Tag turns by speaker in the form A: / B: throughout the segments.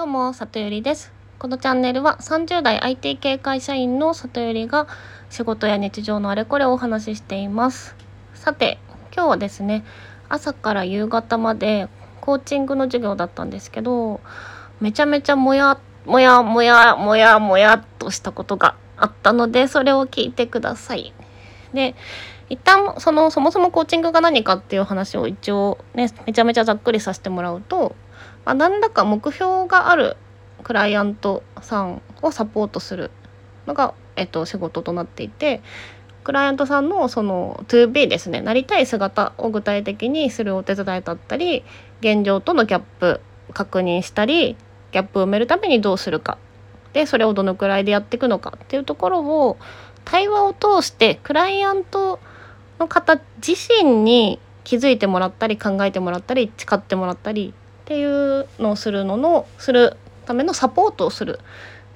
A: どうも、里ゆりです。このチャンネルは30代 IT 系会社員の里ゆりが仕事や日常のあれこれをお話ししています。さて、今日はですね、朝から夕方までコーチングの授業だったんですけど、めちゃめちゃもや、もやもやもやもやっとしたことがあったので、それを聞いてください。で、一旦そのそもそもコーチングが何かっていう話を一応ねめちゃめちゃざっくりさせてもらうとまあ、何らか目標があるクライアントさんをサポートする。のが、えっと、仕事となっていてクライアントさんのその 2B ですね。なりたい姿を具体的にするお手伝いだったり現状とのギャップ確認したりギャップを埋めるためにどうするか。でそれをどのくらいでやっていくのかっていうところを対話を通してクライアントの方自身に気づいてもらったり考えてもらったり誓ってもらったりっていうのをするののするためのサポートをする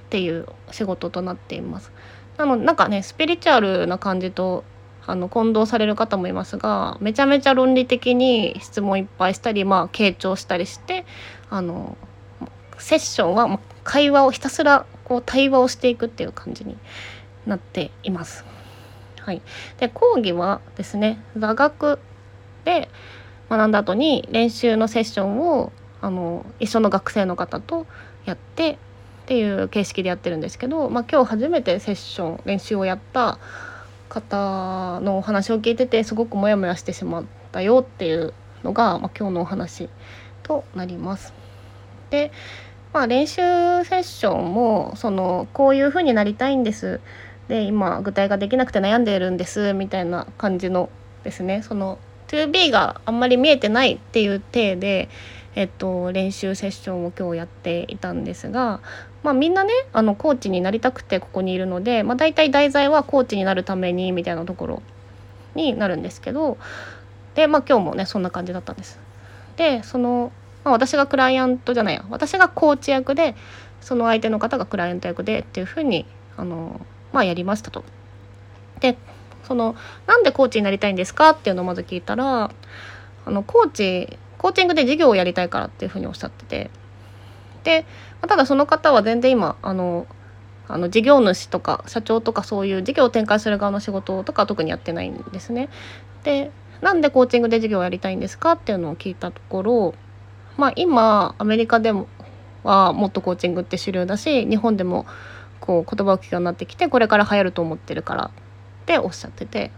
A: っていう仕事となっています。なのなんかねスピリチュアルな感じとあの混同される方もいますがめちゃめちゃ論理的に質問いっぱいしたりまあ傾聴したりしてあのセッションは会話をひたすらこう対話をしていくっていう感じになっています。はい、で講義はですね座学で学んだ後に練習のセッションをあの一緒の学生の方とやってっていう形式でやってるんですけど、まあ、今日初めてセッション練習をやった方のお話を聞いててすごくモヤモヤしてしまったよっていうのが、まあ、今日のお話となります。で、まあ、練習セッションもそのこういう風になりたいんですで今具体ができなくて悩んでいるんですみたいな感じのですねその 2B があんまり見えてないっていう体でえっと、練習セッションを今日やっていたんですが、まあ、みんなねあのコーチになりたくてここにいるので、まあ、大体題材はコーチになるためにみたいなところになるんですけどで、まあ、今日もねそんな感じだったんです。でその、まあ、私がクライアントじゃないや私がコーチ役でその相手の方がクライアント役でっていうふうにあの、まあ、やりましたと。でそのなんでコーチになりたいんですかっていうのをまず聞いたらあのコーチコーチングで授業をやりたいからっていうふうにおっしゃっててでただその方は全然今あのあの事業主とか社長とかそういう事業を展開する側の仕事とか特にやってないんですね。でなんでコーチングで授業をやりたいんですかっていうのを聞いたところまあ今アメリカでもはもっとコーチングって主流だし日本でもこう言葉を聞くようになってきてこれから流行ると思ってるからっておっしゃってて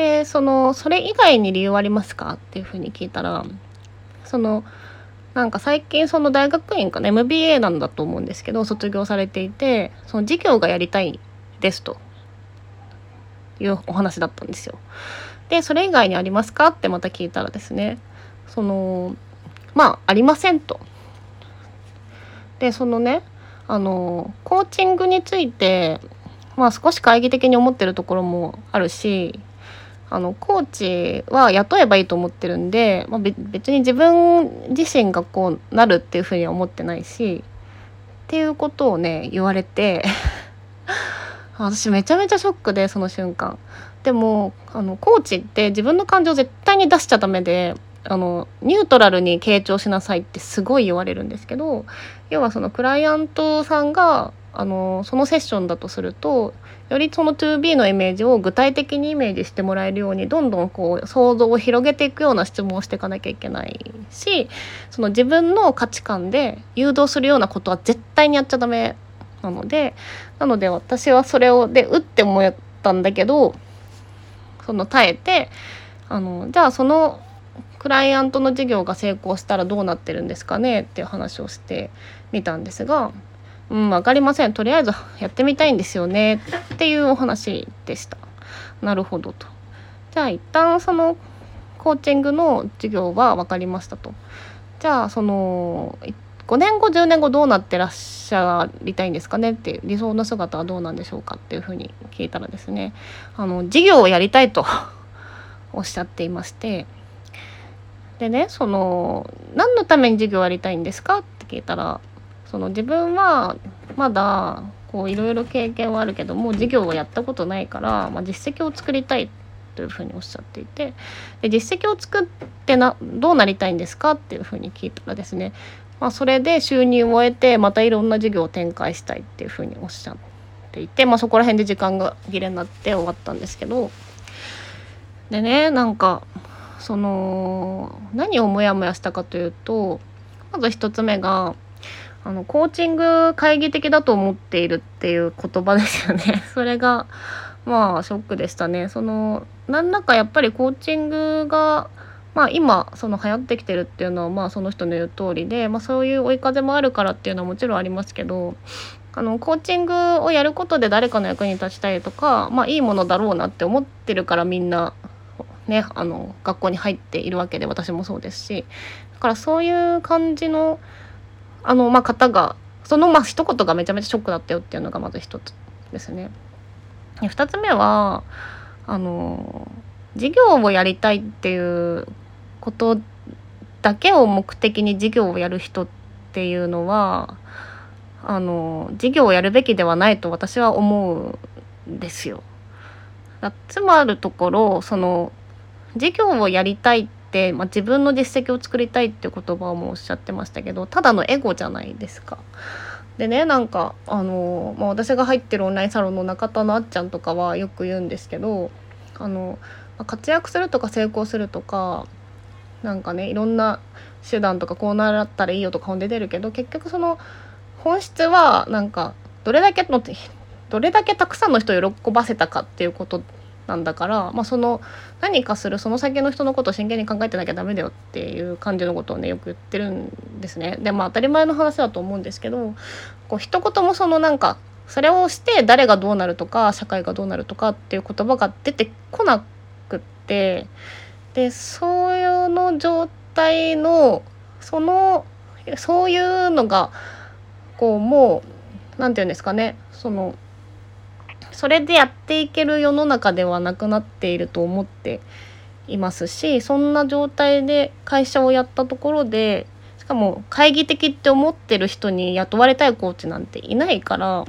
A: でそのそれ以外に理由ありますか？っていうふうに聞いたらそのなんか最近その大学院かな MBA なんだと思うんですけど卒業されていてその授業がやりたいですというお話だったんですよ。でそれ以外にありますか？ってまた聞いたらですねそのまあありませんと。でそのねあのコーチングについてまあ少し懐疑的に思ってるところもあるしあのコーチは雇えばいいと思ってるんで、まあ、別に自分自身がこうなるっていうふうには思ってないしっていうことをね言われて 私めちゃめちゃショックでその瞬間。でもあのコーチって自分の感情絶対に出しちゃダメであのニュートラルに傾聴しなさいってすごい言われるんですけど要はそのクライアントさんがあのそのセッションだとするとよりその 2B のイメージを具体的にイメージしてもらえるようにどんどんこう想像を広げていくような質問をしていかなきゃいけないしその自分の価値観で誘導するようなことは絶対にやっちゃダメなのでなので私はそれをでうって思ったんだけどその耐えてあのじゃあそのクライアントの事業が成功したらどうなってるんですかねっていう話をしてみたんですがうん、分かりません。とりあえずやってみたいんですよね。っていうお話でした。なるほどと。じゃあ一旦そのコーチングの授業は分かりましたと。じゃあその5年後10年後どうなってらっしゃりたいんですかね？っていう理想の姿はどうなんでしょうかっていうふうに聞いたらですねあの事業をやりたいと おっしゃっていましてでねその何のために事業をやりたいんですか？って聞いたらその自分はまだこういろいろ経験はあるけども事業をやったことないから、まあ、実績を作りたいというふうにおっしゃっていてで実績を作ってなどうなりたいんですかっていうふうに聞いたらですねまあ、それで収入を得てまたいろんな事業を展開したいっていうふうにおっしゃっていて、まあ、そこら辺で時間が切れになって終わったんですけどでねなんかその何をモヤモヤしたかというとまず1つ目があのコーチング懐疑的だと思っているっていう言葉ですよね。それがまあショックでしたね。その何らかやっぱりコーチングがまあ今その流行ってきてるっていうのはまあその人の言う通りで、まあ、そういう追い風もあるからっていうのはもちろんありますけどあのコーチングをやることで誰かの役に立ちたいとか、まあ、いいものだろうなって思ってるからみんな、ね、あの学校に入っているわけで私もそうですし。だからそういう感じのあの、まあ、方がそのまあ一言がめちゃめちゃショックだったよっていうのがまず一つですね。2つ目はあの事業をやりたいっていうことだけを目的に事業をやる人っていうのはあの事業をやるべきではないと私は思うんですよ。つまるところその事業をやりたいって、まあ、自分の実績を作りたいっていう言葉もおっしゃってましたけどただのエゴじゃないですか。でねなんかあの、まあ、私が入ってるオンラインサロンの中田のあっちゃんとかはよく言うんですけどあの活躍するとか成功するとかなんかねいろんな手段とかこうなったらいいよとか本で出るけど結局その本質はなんかどれだけのどれだけたくさんの人を喜ばせたかっていうことなんだから、まあ、その何かするその先の人のことを真剣に考えてなきゃダメだよっていう感じのことをねよく言ってるんですね。でまあ当たり前の話だと思うんですけどこう一言もそのなんかそれをして誰がどうなるとか社会がどうなるとかっていう言葉が出てこなくってでそういうの状態のそのそういうのがこうもう何て言うんですかねそのそれでやっていける世の中ではなくなっていると思っていますしそんな状態で会社をやったところでしかも懐疑的って思ってる人に雇われたいコーチなんていないから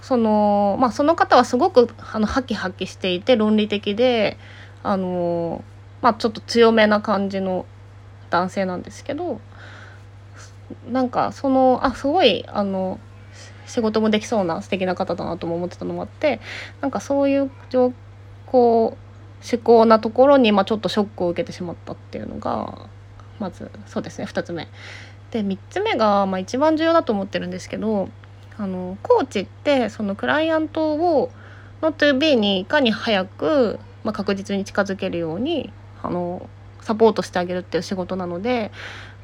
A: そのまあその方はすごくあのハキハキしていて論理的であのまあちょっと強めな感じの男性なんですけどなんかそのあすごいあの仕事もできそうな素敵な方だなとも思ってたのもあってなんかそういう情こう思考なところに、まあ、ちょっとショックを受けてしまったっていうのがまずそうですね2つ目。で3つ目が、まあ、一番重要だと思ってるんですけどあのコーチってそのクライアントをの 2B にいかに早く、まあ、確実に近づけるようにあのサポートしてあげるっていう仕事なので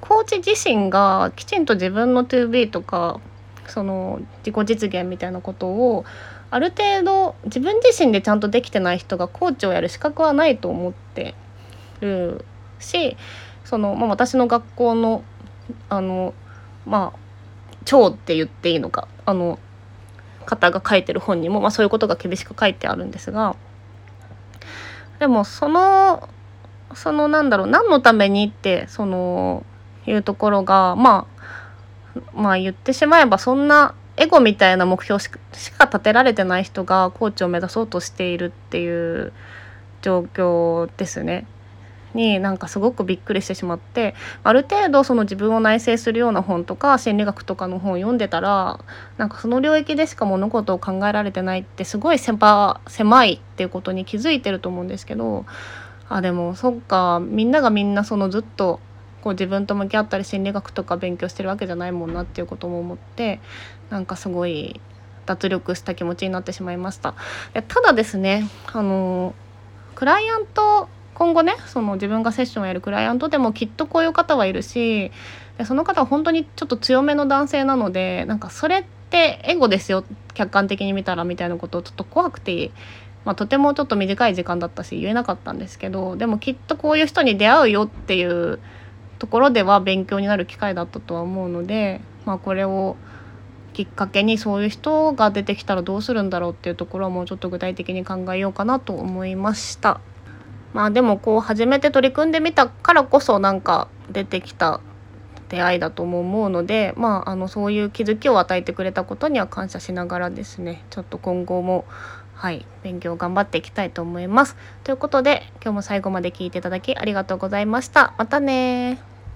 A: コーチ自身がきちんと自分の 2B とかその自己実現みたいなことをある程度自分自身でちゃんとできてない人がコーチをやる資格はないと思ってるしその、まあ、私の学校のあのまあ長って言っていいのかあの方が書いてる本にも、まあ、そういうことが厳しく書いてあるんですがでもそのそのなんだろう何のためにってそのいうところがまあまあ言ってしまえばそんなエゴみたいな目標しか立てられてない人がコーチを目指そうとしているっていう状況ですね。になんかすごくびっくりしてしまって。ある程度その自分を内省するような本とか心理学とかの本を読んでたらなんかその領域でしか物事を考えられてないってすごい狭狭いっていうことに気づいてると思うんですけど。あでもそっか。みんながみんなそのずっとこう自分と向き合ったり心理学とか勉強してるわけじゃないもんなっていうことも思ってなんかすごい脱力した気持ちになってしまいました。でただですねあのクライアント今後ねその自分がセッションをやるクライアントでもきっとこういう方はいるしでその方は本当にちょっと強めの男性なのでなんかそれってエゴですよ客観的に見たらみたいなことをちょっと怖くてまあ、とてもちょっと短い時間だったし言えなかったんですけどでもきっとこういう人に出会うよっていうところでは勉強になる機会だったとは思うので、まあ、これをきっかけにそういう人が出てきたらどうするんだろうっていうところはもうちょっと具体的に考えようかなと思いました。まあでもこう初めて取り組んでみたからこそなんか出てきた出会いだとも思うのでまああのそういう気づきを与えてくれたことには感謝しながらですねちょっと今後もはい勉強頑張っていきたいと思います。ということで今日も最後まで聞いていただきありがとうございました。またね